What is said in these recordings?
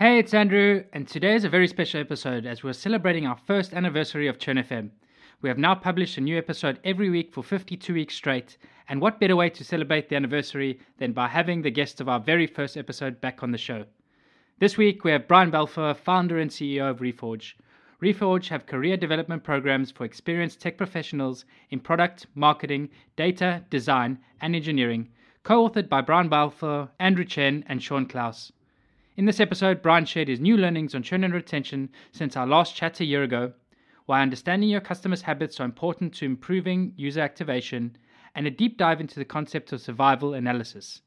Hey, it's Andrew, and today is a very special episode as we're celebrating our first anniversary of Churn FM. We have now published a new episode every week for 52 weeks straight, and what better way to celebrate the anniversary than by having the guest of our very first episode back on the show? This week we have Brian Balfour, founder and CEO of Reforge. Reforge have career development programs for experienced tech professionals in product, marketing, data, design, and engineering, co authored by Brian Balfour, Andrew Chen, and Sean Klaus. In this episode, Brian shared his new learnings on churn and retention since our last chat a year ago, why understanding your customers' habits are important to improving user activation, and a deep dive into the concept of survival analysis.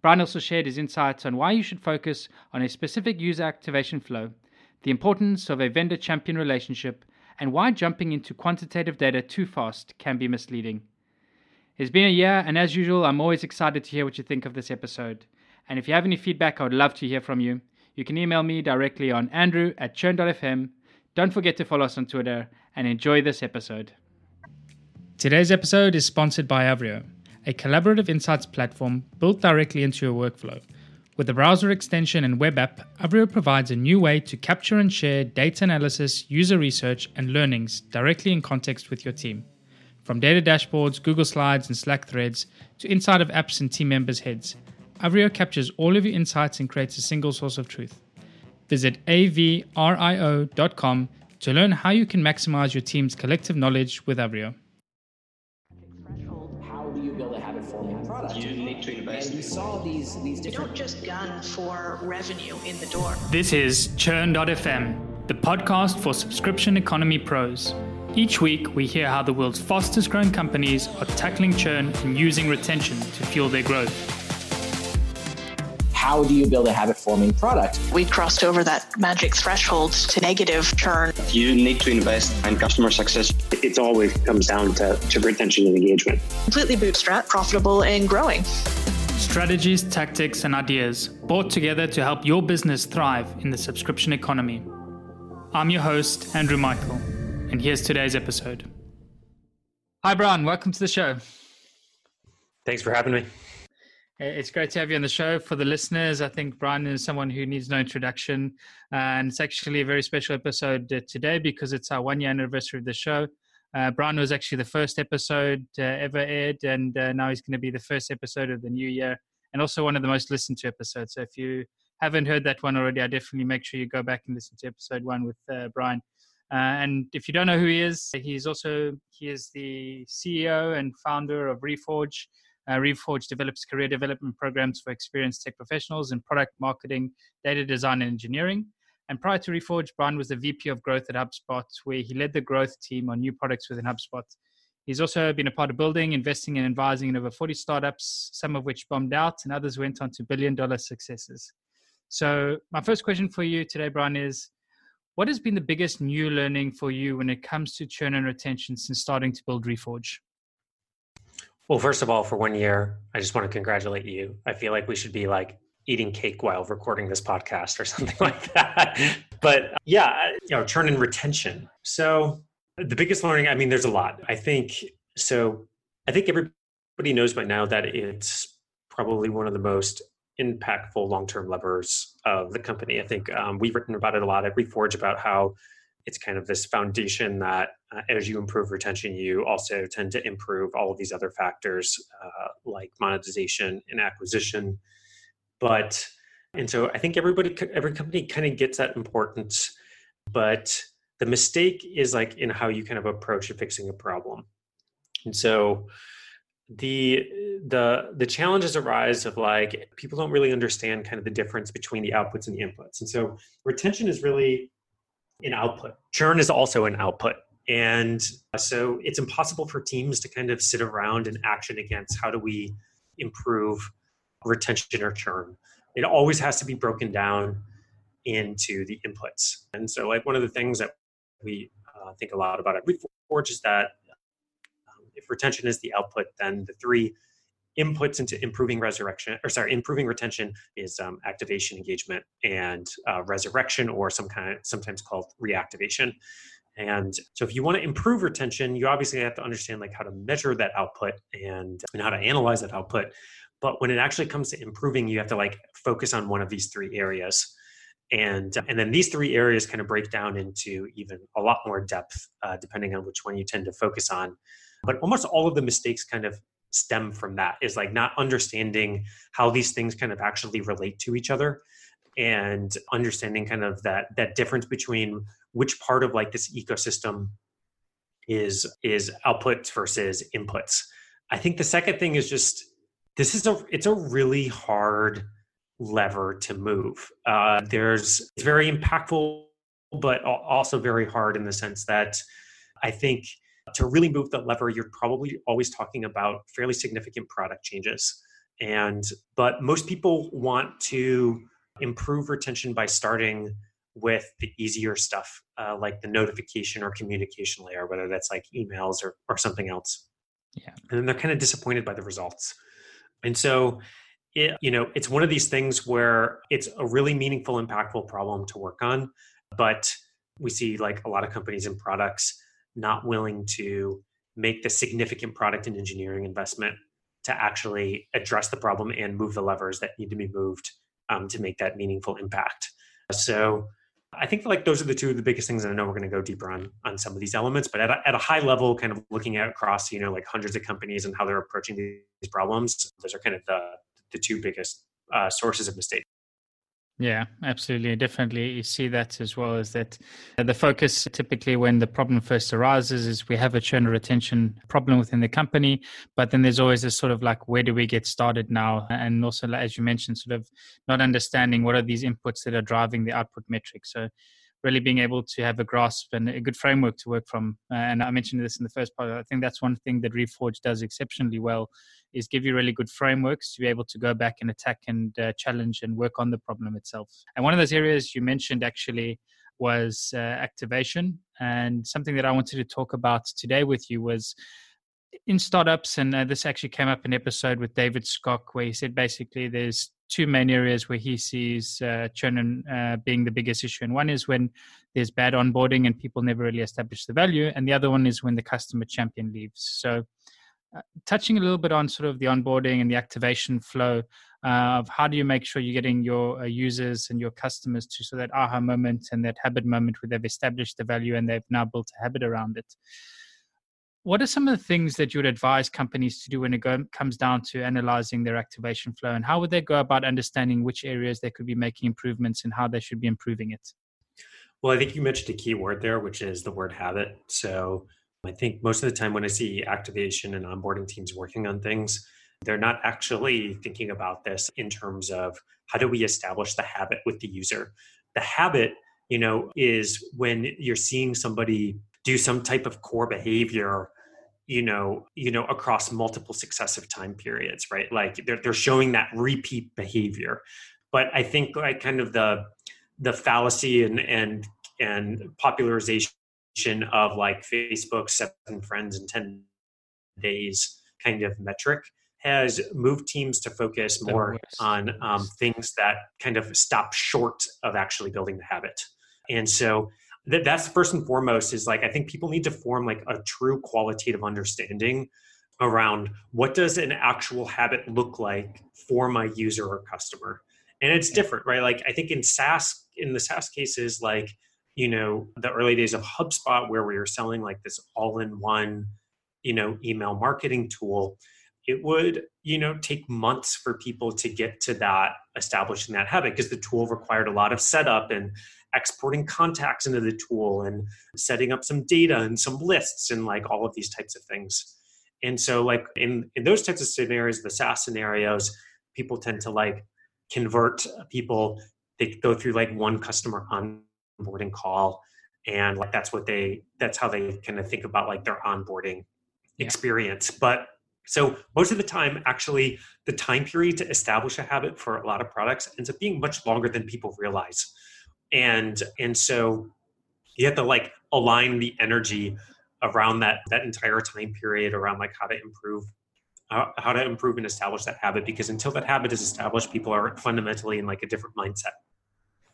Brian also shared his insights on why you should focus on a specific user activation flow, the importance of a vendor champion relationship, and why jumping into quantitative data too fast can be misleading. It's been a year, and as usual, I'm always excited to hear what you think of this episode. And if you have any feedback, I would love to hear from you. You can email me directly on andrew at churn.fm. Don't forget to follow us on Twitter and enjoy this episode. Today's episode is sponsored by Avrio, a collaborative insights platform built directly into your workflow. With the browser extension and web app, Avrio provides a new way to capture and share data analysis, user research, and learnings directly in context with your team. From data dashboards, Google Slides, and Slack threads to inside of apps and team members' heads, Avrio captures all of your insights and creates a single source of truth. Visit avrio.com to learn how you can maximize your team's collective knowledge with Avrio. How do you build a habit forming product? You need to invest. And we saw these these You different don't just gun for revenue in the door. This is Churn.fm, the podcast for subscription economy pros. Each week, we hear how the world's fastest growing companies are tackling churn and using retention to fuel their growth. How do you build a habit forming product? We crossed over that magic threshold to negative churn. You need to invest in customer success. it always comes down to, to retention and engagement. Completely bootstrap, profitable and growing. Strategies, tactics, and ideas brought together to help your business thrive in the subscription economy. I'm your host, Andrew Michael, and here's today's episode. Hi, Brian. Welcome to the show. Thanks for having me. It's great to have you on the show. For the listeners, I think Brian is someone who needs no introduction. Uh, and it's actually a very special episode uh, today because it's our one year anniversary of the show. Uh, Brian was actually the first episode uh, ever aired, and uh, now he's going to be the first episode of the new year and also one of the most listened to episodes. So if you haven't heard that one already, I definitely make sure you go back and listen to episode one with uh, Brian. and if you don't know who he is, he's also he is the CEO and founder of Reforge. Uh, Reforge develops career development programs for experienced tech professionals in product marketing, data design, and engineering. And prior to Reforge, Brian was the VP of growth at HubSpot, where he led the growth team on new products within HubSpot. He's also been a part of building, investing, and advising in over 40 startups, some of which bombed out, and others went on to billion dollar successes. So, my first question for you today, Brian, is what has been the biggest new learning for you when it comes to churn and retention since starting to build Reforge? Well, first of all, for one year, I just want to congratulate you. I feel like we should be like eating cake while recording this podcast or something like that. But yeah, you know, churn and retention. So the biggest learning, I mean, there's a lot. I think so. I think everybody knows by now that it's probably one of the most impactful long-term levers of the company. I think um, we've written about it a lot at Reforge about how it's kind of this foundation that uh, as you improve retention, you also tend to improve all of these other factors uh, like monetization and acquisition. But and so I think everybody, every company kind of gets that importance, but the mistake is like in how you kind of approach fixing a problem. And so the the the challenges arise of like people don't really understand kind of the difference between the outputs and the inputs. And so retention is really an output. Churn is also an output. And so it's impossible for teams to kind of sit around and action against how do we improve retention or churn. It always has to be broken down into the inputs. And so, like, one of the things that we uh, think a lot about at Reforge is that um, if retention is the output, then the three inputs into improving resurrection or sorry improving retention is um, activation engagement and uh, resurrection or some kind of sometimes called reactivation. And so if you want to improve retention you obviously have to understand like how to measure that output and, and how to analyze that output. But when it actually comes to improving you have to like focus on one of these three areas. And and then these three areas kind of break down into even a lot more depth uh, depending on which one you tend to focus on. But almost all of the mistakes kind of stem from that is like not understanding how these things kind of actually relate to each other and understanding kind of that that difference between which part of like this ecosystem is is outputs versus inputs. I think the second thing is just this is a it's a really hard lever to move. Uh, there's it's very impactful but also very hard in the sense that i think to really move that lever you're probably always talking about fairly significant product changes. And but most people want to improve retention by starting with the easier stuff uh, like the notification or communication layer whether that's like emails or, or something else. Yeah. And then they're kind of disappointed by the results. And so it, you know it's one of these things where it's a really meaningful impactful problem to work on but we see like a lot of companies and products not willing to make the significant product and engineering investment to actually address the problem and move the levers that need to be moved um, to make that meaningful impact. So I think like those are the two of the biggest things. And I know we're going to go deeper on on some of these elements, but at a, at a high level, kind of looking at across you know like hundreds of companies and how they're approaching these problems, those are kind of the the two biggest uh, sources of mistake. Yeah, absolutely. Definitely. You see that as well as that the focus typically when the problem first arises is we have a churn retention problem within the company, but then there's always this sort of like, where do we get started now? And also, as you mentioned, sort of not understanding what are these inputs that are driving the output metrics. So really being able to have a grasp and a good framework to work from. Uh, and I mentioned this in the first part. I think that's one thing that Reforge does exceptionally well is give you really good frameworks to be able to go back and attack and uh, challenge and work on the problem itself. And one of those areas you mentioned actually was uh, activation. And something that I wanted to talk about today with you was in startups, and uh, this actually came up in episode with David Skok, where he said basically there's two main areas where he sees uh, churn uh, being the biggest issue. And one is when there's bad onboarding and people never really establish the value, and the other one is when the customer champion leaves. So, uh, touching a little bit on sort of the onboarding and the activation flow uh, of how do you make sure you're getting your uh, users and your customers to so that aha moment and that habit moment where they've established the value and they've now built a habit around it what are some of the things that you would advise companies to do when it go, comes down to analyzing their activation flow? And how would they go about understanding which areas they could be making improvements and how they should be improving it? Well i think you mentioned a key word there which is the word habit. So i think most of the time when i see activation and onboarding teams working on things they're not actually thinking about this in terms of how do we establish the habit with the user. The habit you know is when you're seeing somebody do some type of core behavior you know you know across multiple successive time periods right? Like they're, they're showing that repeat behavior. But i think like kind of the the fallacy and and and popularization of like facebook seven friends in 10 days kind of metric has moved teams to focus more on um, things that kind of stop short of actually building the habit. And so that that's first and foremost is like i think people need to form like a true qualitative understanding around what does an actual habit look like for my user or customer. And it's different right? Like i think in saas in the saas cases like you know the early days of hubspot where we were selling like this all-in-one you know email marketing tool it would you know take months for people to get to that establishing that habit because the tool required a lot of setup and exporting contacts into the tool and setting up some data and some lists and like all of these types of things. And so like in, in those types of scenarios, the SaaS scenarios, people tend to like convert people. They go through like one customer onboarding call and like that's what they that's how they kind of think about like their onboarding yeah. experience. But so most of the time, actually, the time period to establish a habit for a lot of products ends up being much longer than people realize and and so you have to like align the energy around that that entire time period around like how to improve uh, how to improve and establish that habit because until that habit is established people are fundamentally in like a different mindset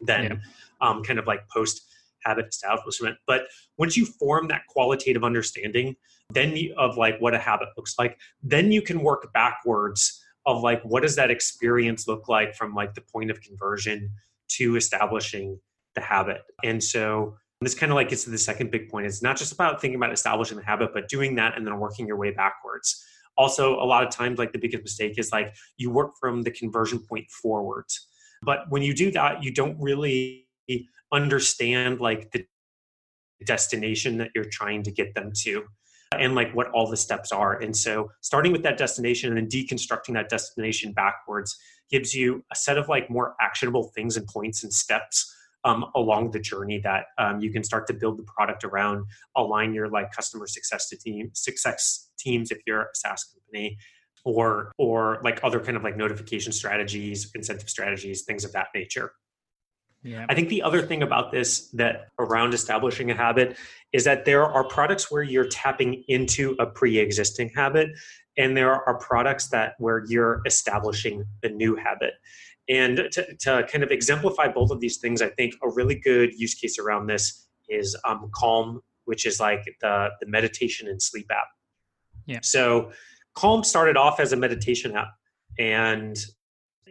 than yeah. um, kind of like post habit establishment but once you form that qualitative understanding then you, of like what a habit looks like then you can work backwards of like what does that experience look like from like the point of conversion to establishing the habit. And so this kind of like gets to the second big point. It's not just about thinking about establishing the habit, but doing that and then working your way backwards. Also, a lot of times, like the biggest mistake is like you work from the conversion point forwards. But when you do that, you don't really understand like the destination that you're trying to get them to and like what all the steps are. And so starting with that destination and then deconstructing that destination backwards gives you a set of like more actionable things and points and steps um, along the journey that um, you can start to build the product around, align your like customer success to team success teams if you're a SaaS company, or or like other kind of like notification strategies, incentive strategies, things of that nature. Yeah. I think the other thing about this that around establishing a habit is that there are products where you're tapping into a pre-existing habit and there are products that where you're establishing a new habit. And to, to kind of exemplify both of these things, I think a really good use case around this is um, Calm, which is like the, the meditation and sleep app. Yeah. So Calm started off as a meditation app, and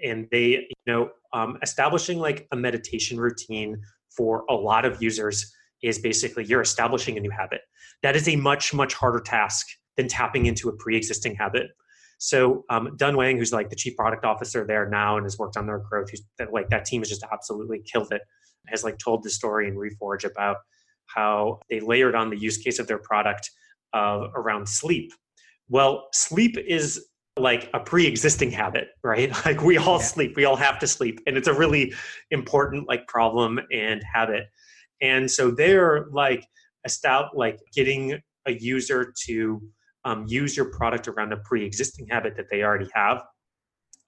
and they you know um, establishing like a meditation routine for a lot of users is basically you're establishing a new habit. That is a much much harder task than tapping into a pre-existing habit. So um, Dun Wang, who's like the chief product officer there now and has worked on their growth, who's like that team has just absolutely killed it. Has like told the story in Reforge about how they layered on the use case of their product uh, around sleep. Well, sleep is like a pre-existing habit, right? Like we all yeah. sleep, we all have to sleep, and it's a really important like problem and habit. And so they're like a stout like getting a user to um, use your product around a pre-existing habit that they already have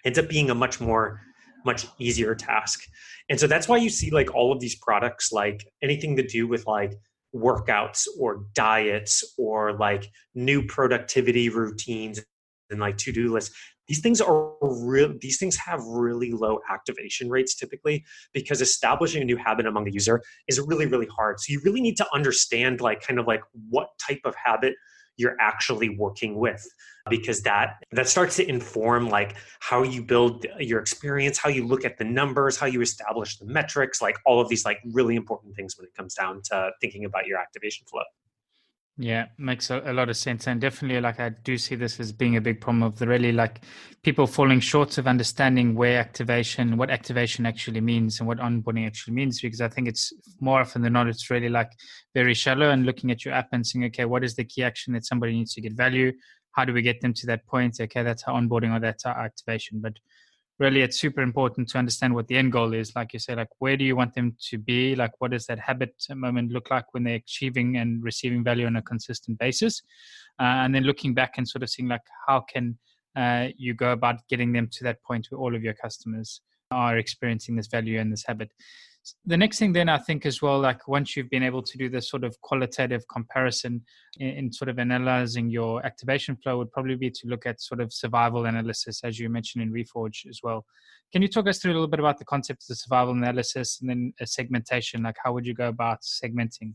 ends up being a much more much easier task. And so that's why you see like all of these products like anything to do with like workouts or diets or like new productivity routines and like to-do lists these things are real these things have really low activation rates typically because establishing a new habit among the user is really really hard. So you really need to understand like kind of like what type of habit you're actually working with because that that starts to inform like how you build your experience how you look at the numbers how you establish the metrics like all of these like really important things when it comes down to thinking about your activation flow yeah, makes a, a, lot of sense, and definitely, like I do see this as being a big problem of the really like people falling short of understanding where activation, what activation actually means, and what onboarding actually means. Because I think it's more often than not, it's really like very shallow and looking at your app and saying, okay, what is the key action that somebody needs to get value? How do we get them to that point? Okay, that's our onboarding or that's our activation. But really it's super important to understand what the end goal is like you say like where do you want them to be? Like what does that habit moment look like when they're achieving and receiving value on a consistent basis? Uh, and then looking back and sort of seeing like how can uh, you go about getting them to that point where all of your customers are experiencing this value and this habit the next thing then i think as well like once you've been able to do this sort of qualitative comparison in, in, sort of analyzing your activation flow would probably be to look at sort of survival analysis as you mentioned in reforge as well. Can you talk us through a little bit about the concept of survival analysis and then a segmentation? Like how would you go about segmenting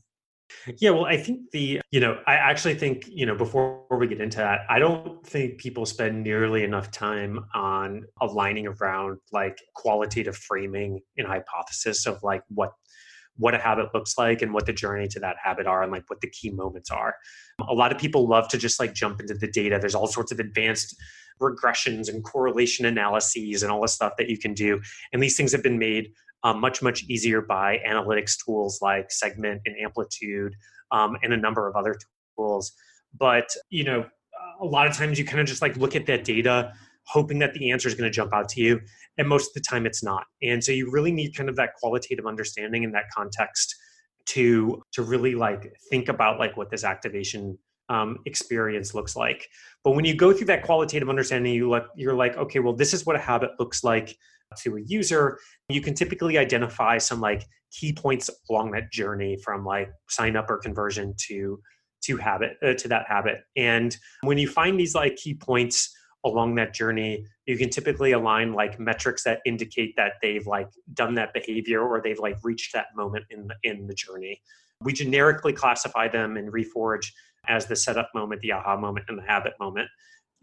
yeah, well, I think the, you know, I actually think, you know, before we get into that, I don't think people spend nearly enough time on aligning around like qualitative framing and hypothesis of like what what a habit looks like and what the journey to that habit are and like what the key moments are. A lot of people love to just like jump into the data. There's all sorts of advanced regressions and correlation analyses and all the stuff that you can do. And these things have been made um, much much easier by analytics tools like segment and amplitude um, and a number of other tools. But you know a lot of times you kind of just like look at that data hoping that the answer is going to jump out to you and most of the time it's not. And so you really need kind of that qualitative understanding in that context to to really like think about like what this activation um, experience looks like. But when you go through that qualitative understanding you look you're like okay well this is what a habit looks like to a user you can typically identify some like key points along that journey from like sign up or conversion to to habit uh, to that habit. And when you find these like key points along that journey you can typically align like metrics that indicate that they've like done that behavior or they've like reached that moment in the, in the journey. We generically classify them in reforge as the setup moment the aha moment and the habit moment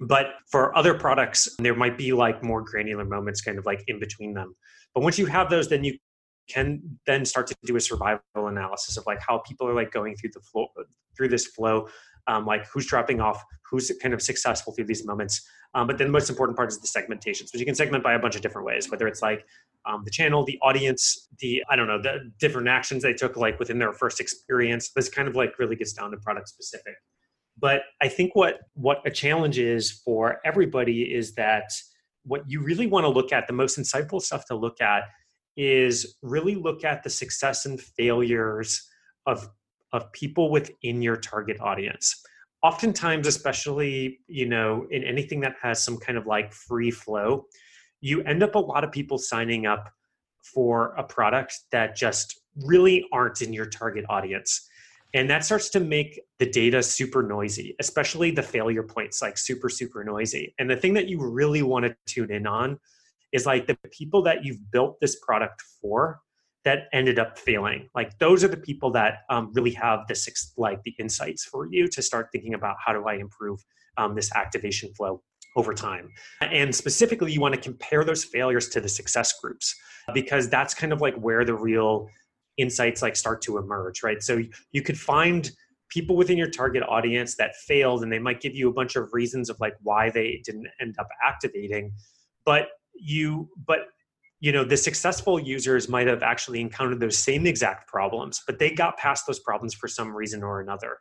but for other products, there might be like more granular moments kind of like in between them. But once you have those, then you can then start to do a survival analysis of like how people are like going through the flow through this flow um, like who's dropping off who's kind of successful through these moments. Um, but then the most important part is the segmentation so you can segment by a bunch of different ways whether it's like um, the channel the audience the i don't know the different actions they took like within their first experience. This kind of like really gets down to product specific but i think what what a challenge is for everybody is that what you really want to look at the most insightful stuff to look at is really look at the success and failures of of people within your target audience. Oftentimes especially you know in anything that has some kind of like free flow you end up a lot of people signing up for a product that just really aren't in your target audience and that starts to make the data super noisy especially the failure points like super super noisy. And the thing that you really want to tune in on is like the people that you've built this product for that ended up failing. Like those are the people that um, really have this like the insights for you to start thinking about how do i improve um, this activation flow over time. And specifically you want to compare those failures to the success groups because that's kind of like where the real insights like start to emerge right? So you could find people within your target audience that failed and they might give you a bunch of reasons of like why they didn't end up activating but you but you know the successful users might have actually encountered those same exact problems but they got past those problems for some reason or another.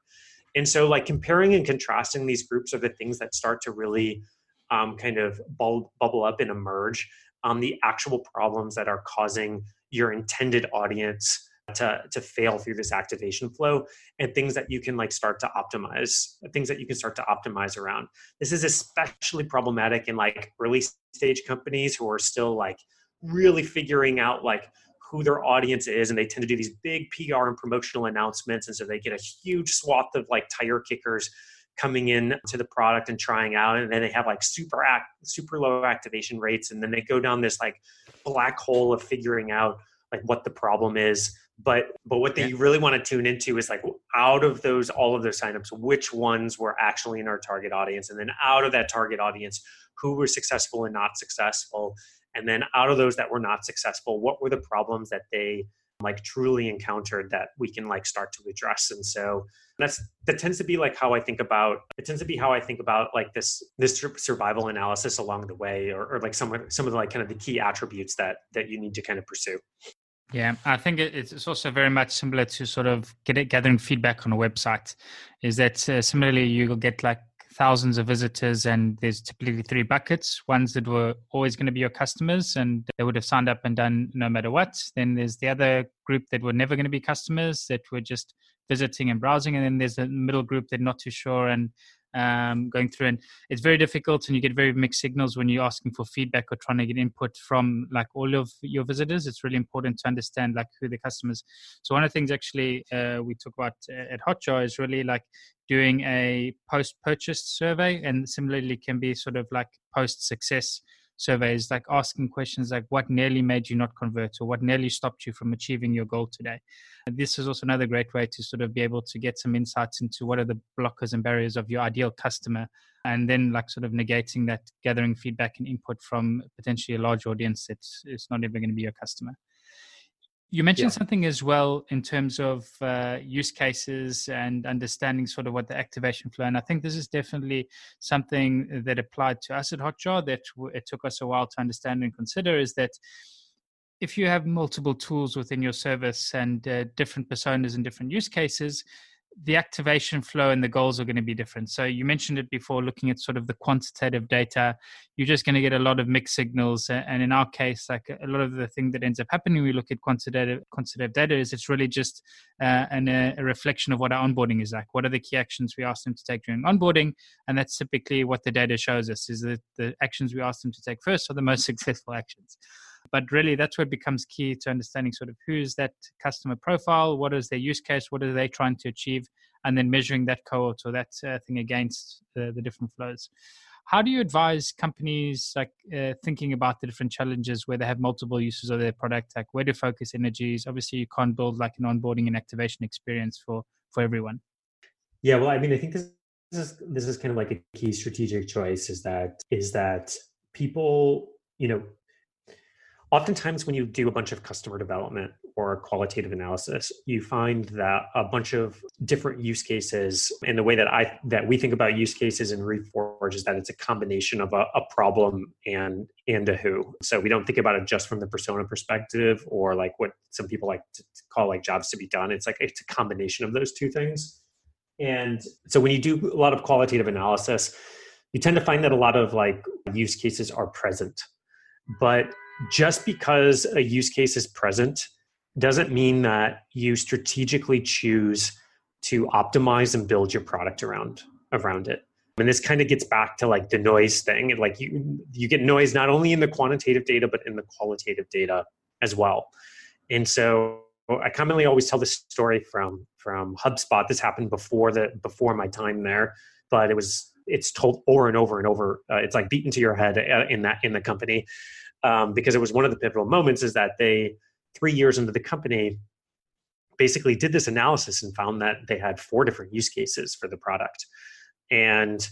And so like comparing and contrasting these groups are the things that start to really um, kind of bubble, bubble up and emerge on um, the actual problems that are causing your intended audience to to fail through this activation flow and things that you can like start to optimize things that you can start to optimize around. This is especially problematic in like early stage companies who are still like really figuring out like who their audience is and they tend to do these big pr and promotional announcements and so they get a huge swath of like tire kickers coming in to the product and trying out and then they have like super act super low activation rates and then they go down this like black hole of figuring out like what the problem is but but what they yeah. really want to tune into is like out of those all of those signups which ones were actually in our target audience and then out of that target audience who were successful and not successful and then out of those that were not successful what were the problems that they like truly encountered that we can like start to address and so that's that tends to be like how i think about it tends to be how i think about like this this survival analysis along the way or, or like some some of the like kind of the key attributes that that you need to kind of pursue yeah, I think it's also very much similar to sort of get it, gathering feedback on a website. Is that uh, similarly you'll get like thousands of visitors and there's typically three buckets. Ones that were always going to be your customers and they would have signed up and done no matter what. Then there's the other group that were never going to be customers that were just visiting and browsing. And then there's a middle group that not too sure and um, going through. And it's very difficult and you get very mixed signals when you're asking for feedback or trying to get input from like all of your visitors. It's really important to understand like who the customers. So one of the things actually uh, we talk about uh, at hotjar is really like doing a post purchase survey and similarly can be sort of like post success surveys like asking questions like what nearly made you not convert? or what nearly stopped you from achieving your goal today? And this is also another great way to sort of be able to get some insights into what are the blockers and barriers of your ideal customer and then like sort of negating that gathering feedback and input from potentially a large audience that's it's not ever going to be your customer you mentioned yeah. something as well in terms of uh, use cases and understanding sort of what the activation flow. And I think this is definitely something that applied to us at Hotjar that it took us a while to understand and consider is that if you have multiple tools within your service and uh, different personas and different use cases, the activation flow and the goals are going to be different. So you mentioned it before, looking at sort of the quantitative data, you're just going to get a lot of mixed signals. And in our case, like a lot of the thing that ends up happening we look at quantitative quantitative data is it's really just uh, an, a reflection of what our onboarding is like. What are the key actions we ask them to take during onboarding? And that's typically what the data shows us is that the actions we ask them to take first are the most successful actions but really that's what becomes key to understanding sort of who's that customer profile what is their use case what are they trying to achieve and then measuring that cohort or that uh, thing against the, the different flows. How do you advise companies like uh, thinking about the different challenges where they have multiple uses of their product? Like where to focus energies? Obviously you can't build like an onboarding and activation experience for for everyone. Yeah well i mean i think this is this is kind of like a key strategic choice is that is that people you know oftentimes when you do a bunch of customer development or qualitative analysis you find that a bunch of different use cases and the way that i that we think about use cases in reforge is that it's a combination of a, a problem and and a who. So we don't think about it just from the persona perspective or like what some people like to call like jobs to be done. It's like it's a combination of those two things. And so when you do a lot of qualitative analysis you tend to find that a lot of like use cases are present. But just because a use case is present doesn't mean that you strategically choose to optimize and build your product around around it. And this kind of gets back to like the noise thing. Like you you get noise not only in the quantitative data but in the qualitative data as well. And so i commonly always tell this story from from hubspot. This happened before the before my time there but it was it's told over and over and over. Uh, it's like beaten to your head uh, in that in the company um, because it was one of the pivotal moments is that they three years into the company basically did this analysis and found that they had four different use cases for the product. And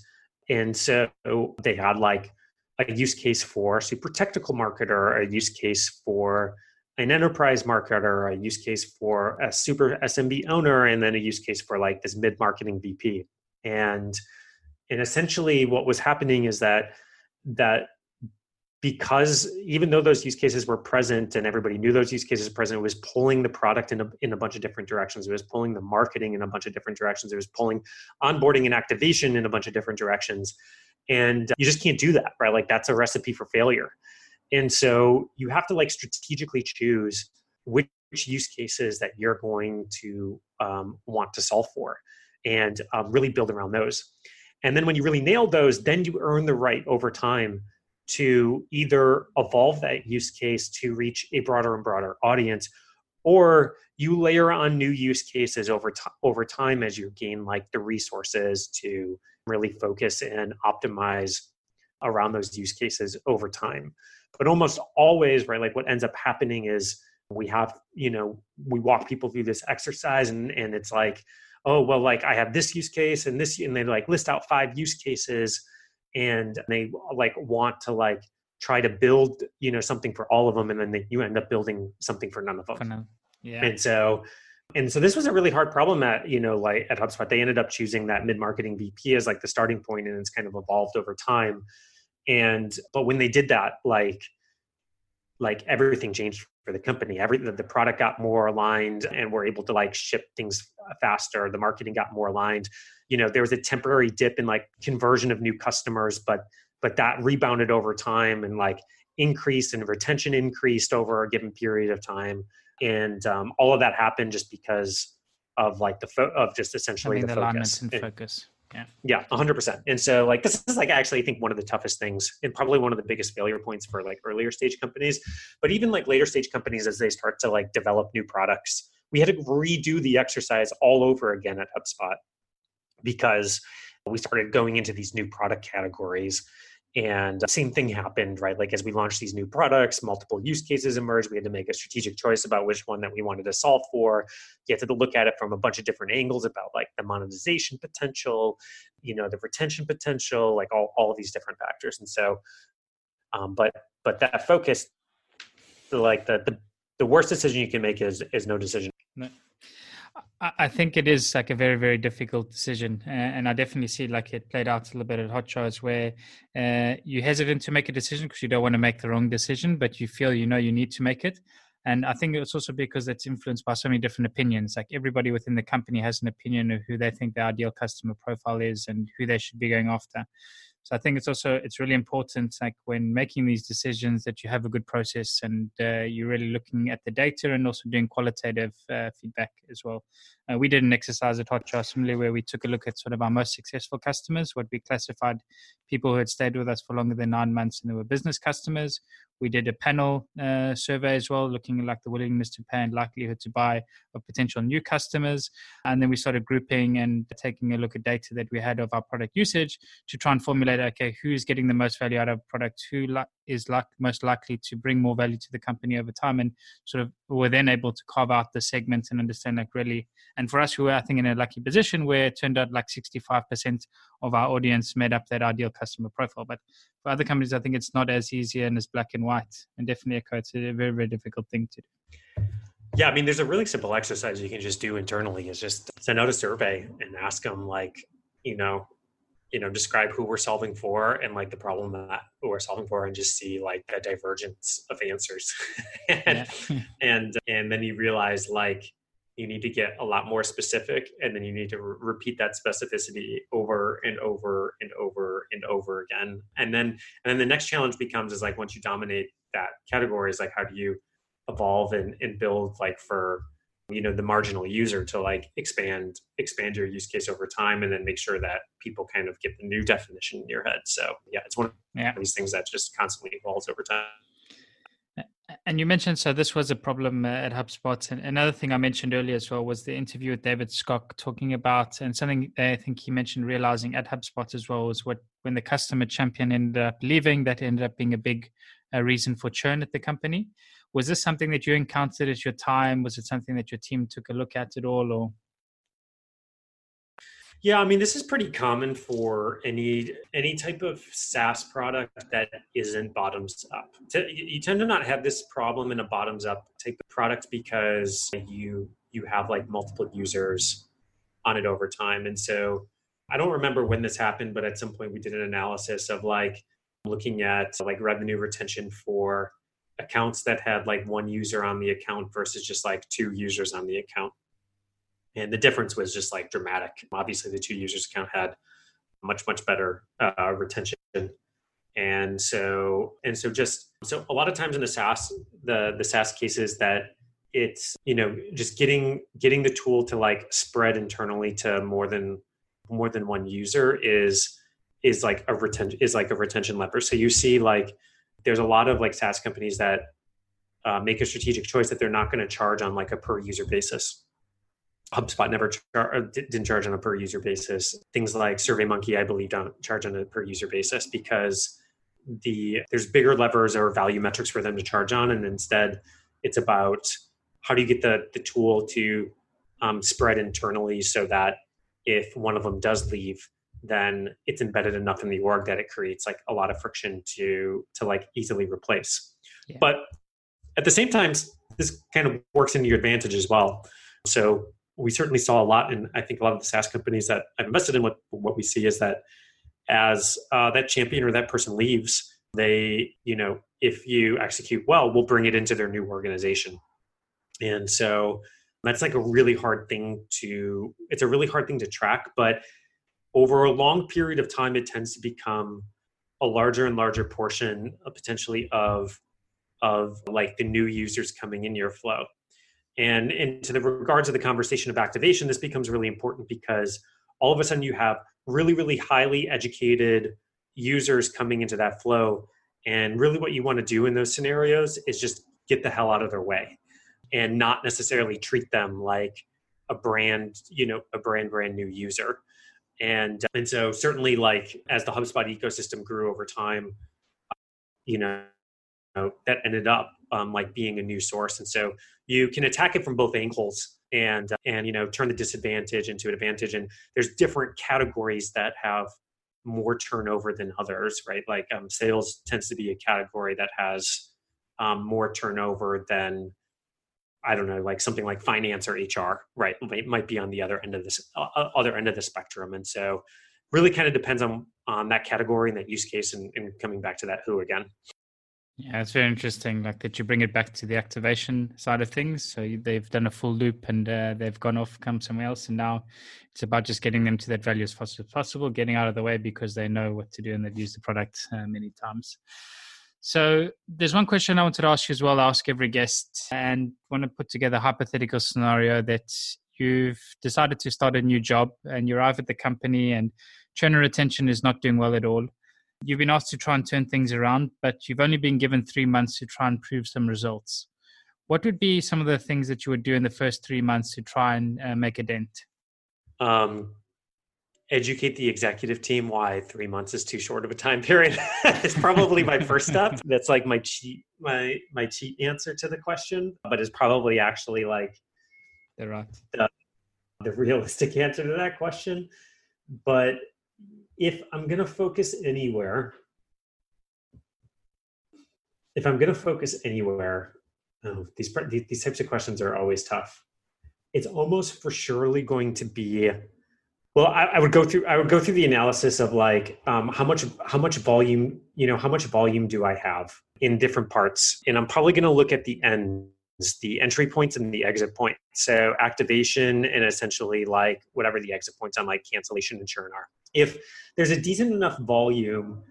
and so they had like a use case for a super technical marketer a use case for an enterprise marketer a use case for a super smb owner and then a use case for like this mid marketing vp and and essentially what was happening is that that because even though those use cases were present and everybody knew those use cases were present, it was pulling the product in a, in a bunch of different directions. It was pulling the marketing in a bunch of different directions. It was pulling onboarding and activation in a bunch of different directions. And you just can't do that, right? Like that's a recipe for failure. And so you have to like strategically choose which use cases that you're going to um, want to solve for and um, really build around those. And then when you really nail those, then you earn the right over time to either evolve that use case to reach a broader and broader audience or you layer on new use cases over time over time as you gain like the resources to really focus and optimize around those use cases over time. But almost always right like what ends up happening is we have you know we walk people through this exercise and and it's like oh well like i have this use case and this and they like list out five use cases and they like want to like try to build you know something for all of them and then they, you end up building something for none of them yeah. And so and so this was a really hard problem at you know like at hubspot. They ended up choosing that mid-marketing vp as like the starting point and it's kind of evolved over time. And but when they did that like like everything changed for the company. Every the product got more aligned and we're able to like ship things faster. The marketing got more aligned. You know there was a temporary dip in like conversion of new customers but but that rebounded over time and like increased and retention increased over a given period of time. And um, all of that happened just because of like the fo- of just essentially the, the focus. and focus yeah. Yeah 100% and so like this is like actually i think one of the toughest things and probably one of the biggest failure points for like earlier stage companies. But even like later stage companies as they start to like develop new products we had to redo the exercise all over again at hubspot because we started going into these new product categories and same thing happened right? Like as we launched these new products multiple use cases emerged. We had to make a strategic choice about which one that we wanted to solve for. You had to look at it from a bunch of different angles about like the monetization potential you know the retention potential like all, all of these different factors. And so um, but but that focus like the, the the worst decision you can make is is no decision I think it is like a very, very difficult decision, and I definitely see like it played out a little bit at Hotjar's, where uh, you're hesitant to make a decision because you don't want to make the wrong decision, but you feel you know you need to make it. And I think it's also because it's influenced by so many different opinions. Like everybody within the company has an opinion of who they think the ideal customer profile is and who they should be going after. So I think it's also it's really important, like when making these decisions, that you have a good process and uh, you're really looking at the data and also doing qualitative uh, feedback as well. Uh, we did an exercise at Hotjar similarly where we took a look at sort of our most successful customers, what we classified people who had stayed with us for longer than nine months and they were business customers. We did a panel uh, survey as well, looking at like the willingness to pay and likelihood to buy of potential new customers. And then we started grouping and taking a look at data that we had of our product usage to try and formulate okay, who's getting the most value out of product, who is like most likely to bring more value to the company over time, and sort of we're then able to carve out the segments and understand like really. And for us, we were I think in a lucky position where it turned out like 65% of our audience made up that ideal customer profile. But for other companies, I think it's not as easy and as black and white, and definitely it's a very very difficult thing to do. Yeah, I mean, there's a really simple exercise you can just do internally. Is just send out a survey and ask them, like, you know, you know, describe who we're solving for and like the problem that we're solving for, and just see like a divergence of answers. and, and and then you realize like you need to get a lot more specific, and then you need to re- repeat that specificity over and over and over and over again. And then and then the next challenge becomes is like once you dominate that category, is like how do you evolve and, and build like for you know the marginal user to like expand expand your use case over time and then make sure that people kind of get the new definition in your head so yeah it's one of yeah. these things that just constantly evolves over time and you mentioned so this was a problem uh, at HubSpot. And another thing I mentioned earlier as well was the interview with David Skok talking about, and something I think he mentioned realizing at HubSpot as well was what when the customer champion ended up leaving, that ended up being a big uh, reason for churn at the company. Was this something that you encountered at your time? Was it something that your team took a look at at all, or? Yeah, I mean, this is pretty common for any any type of SaaS product that isn't bottoms up. You tend to not have this problem in a bottoms up type of product because you you have like multiple users on it over time, and so I don't remember when this happened, but at some point we did an analysis of like looking at like revenue retention for accounts that had like one user on the account versus just like two users on the account. And the difference was just like dramatic. Obviously, the two users account had much, much better uh, retention. And so, and so just, so a lot of times in the SaaS, the, the SaaS cases that it's, you know, just getting, getting the tool to like spread internally to more than, more than one user is, is like a retention, is like a retention lever. So you see like, there's a lot of like SaaS companies that uh, make a strategic choice that they're not going to charge on like a per user basis. HubSpot never char- didn't charge on a per user basis. Things like SurveyMonkey, I believe, don't charge on a per user basis because the there's bigger levers or value metrics for them to charge on, and instead, it's about how do you get the the tool to um, spread internally so that if one of them does leave, then it's embedded enough in the org that it creates like a lot of friction to to like easily replace. Yeah. but at the same time this kind of works into your advantage as well. So we certainly saw a lot and i think a lot of the saas companies that i've invested in what what we see is that as uh, that champion or that person leaves they you know if you execute well we'll bring it into their new organization. And so that's like a really hard thing to it's a really hard thing to track but over a long period of time, it tends to become a larger and larger portion uh, potentially of of like the new users coming in your flow. And, and to the regards of the conversation of activation, this becomes really important because all of a sudden you have really, really highly educated users coming into that flow. And really what you want to do in those scenarios is just get the hell out of their way and not necessarily treat them like a brand, you know, a brand, brand new user and and so certainly like as the hubspot ecosystem grew over time you know that ended up um, like being a new source. And so you can attack it from both angles and and you know turn the disadvantage into an advantage. And there's different categories that have more turnover than others right? Like um, sales tends to be a category that has um, more turnover than I don't know, like something like finance or HR, right? It might be on the other end of this uh, uh, other end of the spectrum, and so really kind of depends on on that category and that use case, and, and coming back to that who again. Yeah, it's very interesting, like that you bring it back to the activation side of things. So they've done a full loop and uh, they've gone off, come somewhere else, and now it's about just getting them to that value as fast as possible, getting out of the way because they know what to do and they've used the product uh, many times. So there's one question I wanted to ask you as well. I ask every guest, and want to put together a hypothetical scenario that you've decided to start a new job and you arrive at the company and churn retention is not doing well at all. You've been asked to try and turn things around, but you've only been given three months to try and prove some results. What would be some of the things that you would do in the first three months to try and uh, make a dent? Um, educate the executive team why three months is too short of a time period. it's probably my first step. That's like my cheat my my cheat answer to the question, but it's probably actually like right the, the realistic answer to that question. But if I'm gonna focus anywhere, if I'm gonna focus anywhere, oh, these these types of questions are always tough. It's almost for surely going to be well, I, I, would go through. I would go through the analysis of like um, how much how much volume you know how much volume do I have in different parts, and I'm probably going to look at the ends, the entry points and the exit point. So activation and essentially like whatever the exit points on like cancellation and churn are. If there's a decent enough volume,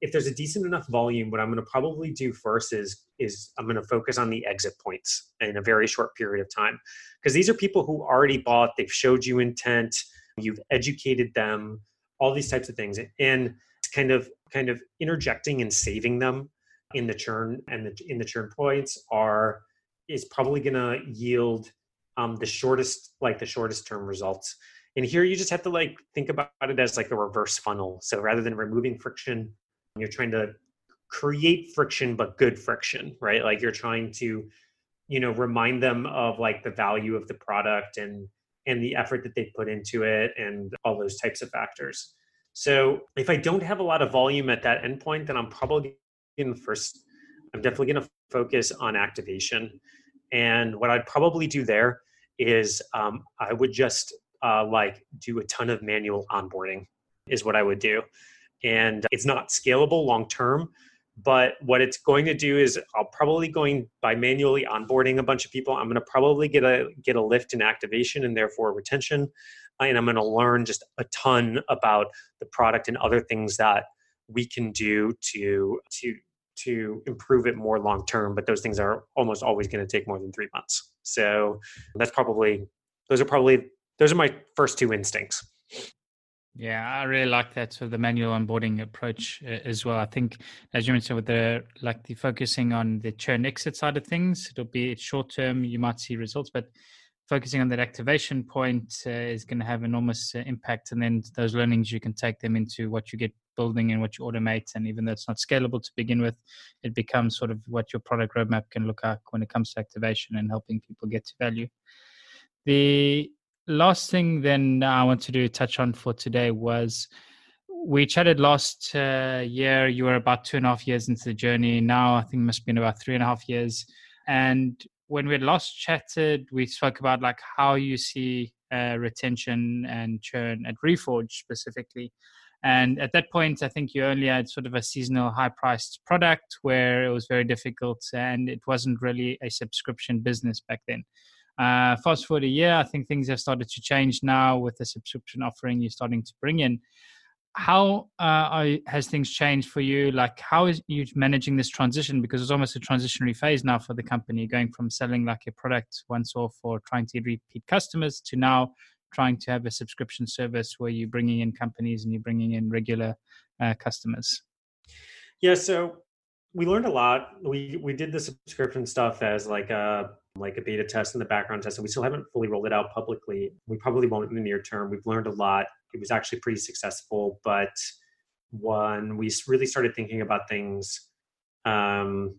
if there's a decent enough volume, what I'm going to probably do first is is I'm going to focus on the exit points in a very short period of time because these are people who already bought. They've showed you intent you've educated them all these types of things and kind of kind of interjecting and saving them in the churn and the, in the churn points are is probably going to yield um, the shortest like the shortest term results. And here you just have to like think about it as like a reverse funnel. So rather than removing friction you're trying to create friction but good friction right? Like you're trying to you know remind them of like the value of the product and and the effort that they put into it and all those types of factors. So if I don't have a lot of volume at that endpoint, then I'm probably in first, I'm definitely going to focus on activation. And what I'd probably do there is um, I would just uh, like do a ton of manual onboarding is what I would do. And it's not scalable long term, but what it's going to do is i'll probably going by manually onboarding a bunch of people i'm going to probably get a get a lift in activation and therefore retention. Uh, and i'm going to learn just a ton about the product and other things that we can do to to to improve it more long term. But those things are almost always going to take more than three months. So that's probably those are probably those are my first two instincts yeah, I really like that sort of the manual onboarding approach uh, as well. I think, as you mentioned, with the like the focusing on the churn exit side of things, it'll be short term. You might see results, but focusing on that activation point uh, is going to have enormous uh, impact. And then those learnings you can take them into what you get building and what you automate. And even though it's not scalable to begin with, it becomes sort of what your product roadmap can look like when it comes to activation and helping people get to value. The last thing then I want to do touch on for today was we chatted last uh, year. You were about two and a half years into the journey. Now I think must have been about three and a half years. And when we had last chatted, we spoke about like how you see uh, retention and churn at Reforge specifically. And at that point, I think you only had sort of a seasonal high priced product where it was very difficult and it wasn't really a subscription business back then. Uh, fast forward a year, I think things have started to change now with the subscription offering you're starting to bring in. How uh, are, has things changed for you? Like, how is you managing this transition? Because it's almost a transitionary phase now for the company, going from selling like a product once off or trying to repeat customers to now trying to have a subscription service where you're bringing in companies and you're bringing in regular uh, customers. Yeah, so we learned a lot. We we did the subscription stuff as like a like a beta test and the background test, and we still haven't fully rolled it out publicly. We probably won't in the near term. We've learned a lot. It was actually pretty successful, but when we really started thinking about things, um,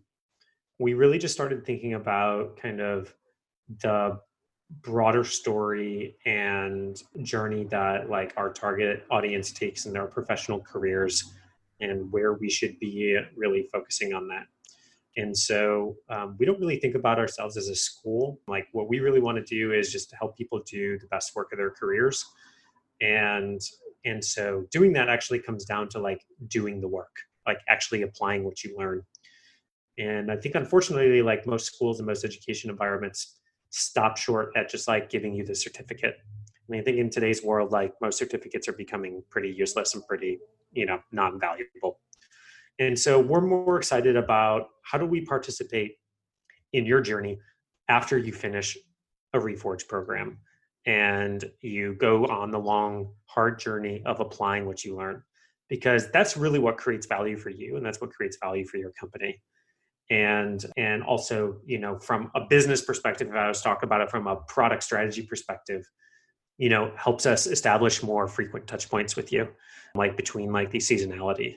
we really just started thinking about kind of the broader story and journey that like our target audience takes in their professional careers and where we should be really focusing on that and so um, we don't really think about ourselves as a school. Like what we really want to do is just to help people do the best work of their careers. And and so doing that actually comes down to like doing the work, like actually applying what you learn. And I think unfortunately, like most schools and most education environments stop short at just like giving you the certificate. I mean, I think in today's world, like most certificates are becoming pretty useless and pretty, you know, non-valuable. And so we're more excited about how do we participate in your journey after you finish a Reforge program and you go on the long, hard journey of applying what you learn. Because that's really what creates value for you and that's what creates value for your company. And and also, you know, from a business perspective, if I was talking about it from a product strategy perspective, you know, helps us establish more frequent touch points with you, like between like the seasonality.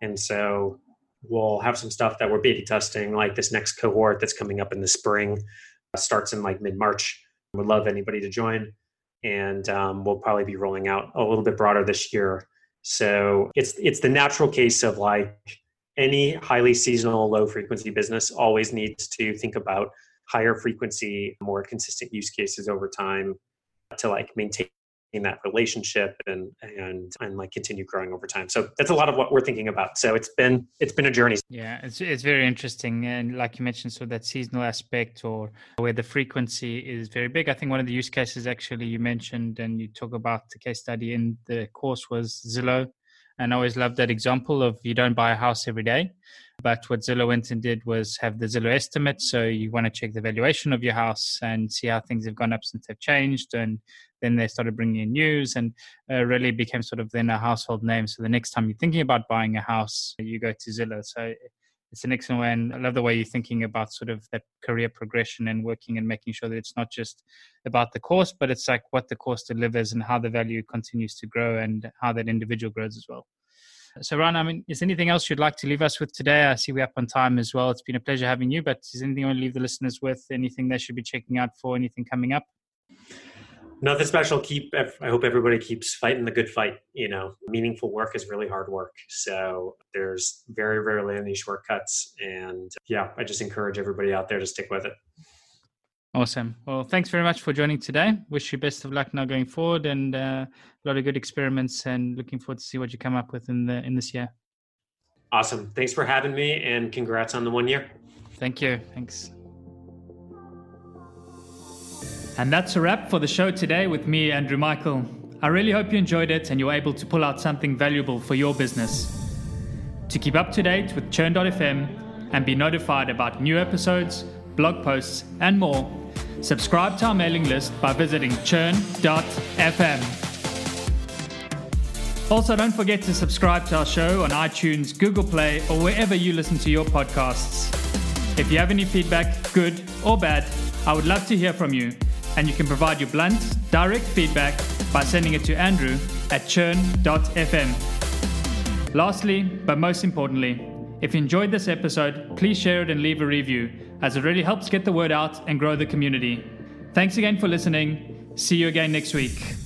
And so we'll have some stuff that we're beta testing, like this next cohort that's coming up in the spring, uh, starts in like mid March. Would love anybody to join, and um, we'll probably be rolling out a little bit broader this year. So it's it's the natural case of like any highly seasonal, low frequency business always needs to think about higher frequency, more consistent use cases over time to like maintain that relationship and and and like continue growing over time. So that's a lot of what we're thinking about. So it's been it's been a journey. Yeah it's it's very interesting. And like you mentioned so that seasonal aspect or where the frequency is very big. I think one of the use cases actually you mentioned and you talk about the case study in the course was zillow. And I always love that example of you don't buy a house every day. But what Zillow went and did was have the Zillow estimate. So you want to check the valuation of your house and see how things have gone up since they've changed. And then they started bringing in news and uh, really became sort of then a household name. So the next time you're thinking about buying a house, you go to Zillow. So it's an excellent way. And I love the way you're thinking about sort of that career progression and working and making sure that it's not just about the course, but it's like what the course delivers and how the value continues to grow and how that individual grows as well. So, Ron, I mean, is anything else you'd like to leave us with today? I see we're up on time as well. It's been a pleasure having you, but is anything you want to leave the listeners with? Anything they should be checking out for? Anything coming up? Nothing special. Keep. I hope everybody keeps fighting the good fight. You know, meaningful work is really hard work. So there's very rarely any shortcuts. And yeah, I just encourage everybody out there to stick with it. Awesome. Well, thanks very much for joining today. Wish you best of luck now going forward, and uh, a lot of good experiments. And looking forward to see what you come up with in the in this year. Awesome. Thanks for having me, and congrats on the one year. Thank you. Thanks. And that's a wrap for the show today with me, Andrew Michael. I really hope you enjoyed it and you're able to pull out something valuable for your business. To keep up to date with Churn.fm and be notified about new episodes, blog posts, and more, subscribe to our mailing list by visiting churn.fm. Also, don't forget to subscribe to our show on iTunes, Google Play, or wherever you listen to your podcasts. If you have any feedback, good or bad, I would love to hear from you and you can provide your blunt, direct feedback by sending it to Andrew at churn.fm. Lastly, but most importantly, if you enjoyed this episode, please share it and leave a review, as it really helps get the word out and grow the community. Thanks again for listening. See you again next week.